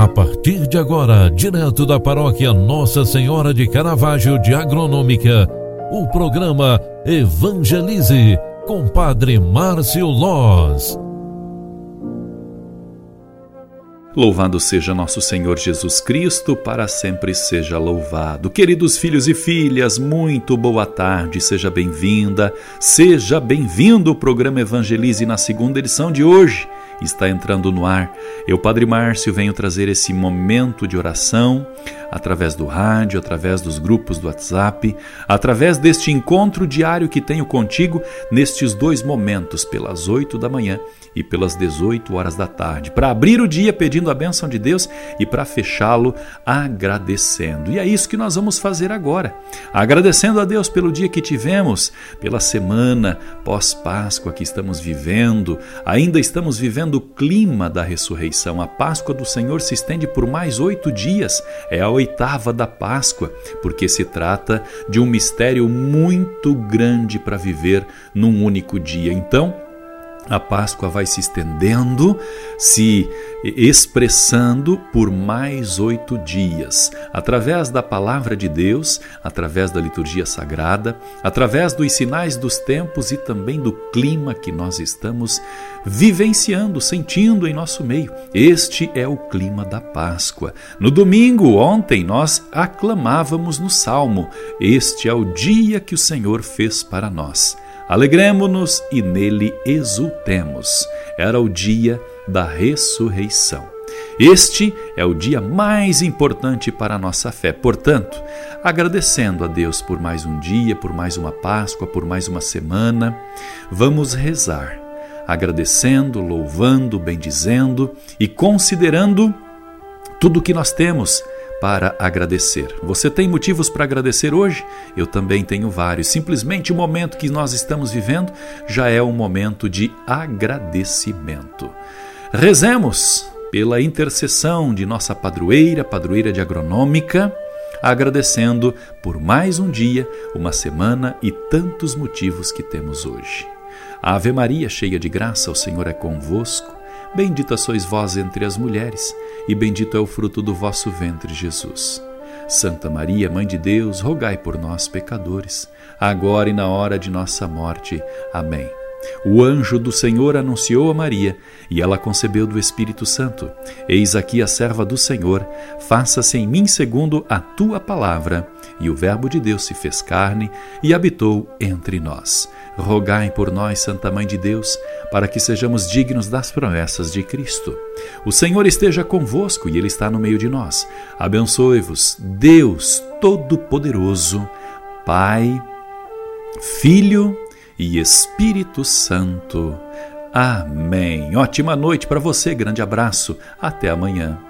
A partir de agora, direto da paróquia Nossa Senhora de Caravaggio de Agronômica, o programa Evangelize com Padre Márcio Loz. Louvado seja nosso Senhor Jesus Cristo, para sempre seja louvado. Queridos filhos e filhas, muito boa tarde, seja bem-vinda, seja bem-vindo. O programa Evangelize na segunda edição de hoje está entrando no ar. Eu, Padre Márcio, venho trazer esse momento de oração através do rádio, através dos grupos do WhatsApp, através deste encontro diário que tenho contigo nestes dois momentos, pelas oito da manhã e pelas 18 horas da tarde, para abrir o dia pedindo a bênção de Deus e para fechá-lo agradecendo. E é isso que nós vamos fazer agora. Agradecendo a Deus pelo dia que tivemos, pela semana pós-Páscoa que estamos vivendo, ainda estamos vivendo o clima da ressurreição. A Páscoa do Senhor se estende por mais oito dias, é a oitava da Páscoa, porque se trata de um mistério muito grande para viver num único dia. Então, a Páscoa vai se estendendo, se expressando por mais oito dias, através da palavra de Deus, através da liturgia sagrada, através dos sinais dos tempos e também do clima que nós estamos vivenciando, sentindo em nosso meio. Este é o clima da Páscoa. No domingo, ontem, nós aclamávamos no Salmo: Este é o dia que o Senhor fez para nós. Alegremo-nos e nele exultemos. Era o dia da ressurreição. Este é o dia mais importante para a nossa fé. Portanto, agradecendo a Deus por mais um dia, por mais uma Páscoa, por mais uma semana, vamos rezar, agradecendo, louvando, bendizendo e considerando tudo o que nós temos para agradecer. Você tem motivos para agradecer hoje? Eu também tenho vários. Simplesmente o momento que nós estamos vivendo já é um momento de agradecimento. Rezemos pela intercessão de nossa padroeira, padroeira de agronômica, agradecendo por mais um dia, uma semana e tantos motivos que temos hoje. Ave Maria, cheia de graça, o Senhor é convosco. Bendita sois vós entre as mulheres, e bendito é o fruto do vosso ventre, Jesus. Santa Maria, Mãe de Deus, rogai por nós, pecadores, agora e na hora de nossa morte. Amém. O anjo do Senhor anunciou a Maria, e ela concebeu do Espírito Santo. Eis aqui a serva do Senhor, faça-se em mim segundo a tua palavra. E o Verbo de Deus se fez carne e habitou entre nós rogai por nós, Santa Mãe de Deus, para que sejamos dignos das promessas de Cristo. O Senhor esteja convosco e Ele está no meio de nós. Abençoe-vos, Deus Todo-Poderoso, Pai, Filho e Espírito Santo. Amém. Ótima noite para você, grande abraço. Até amanhã.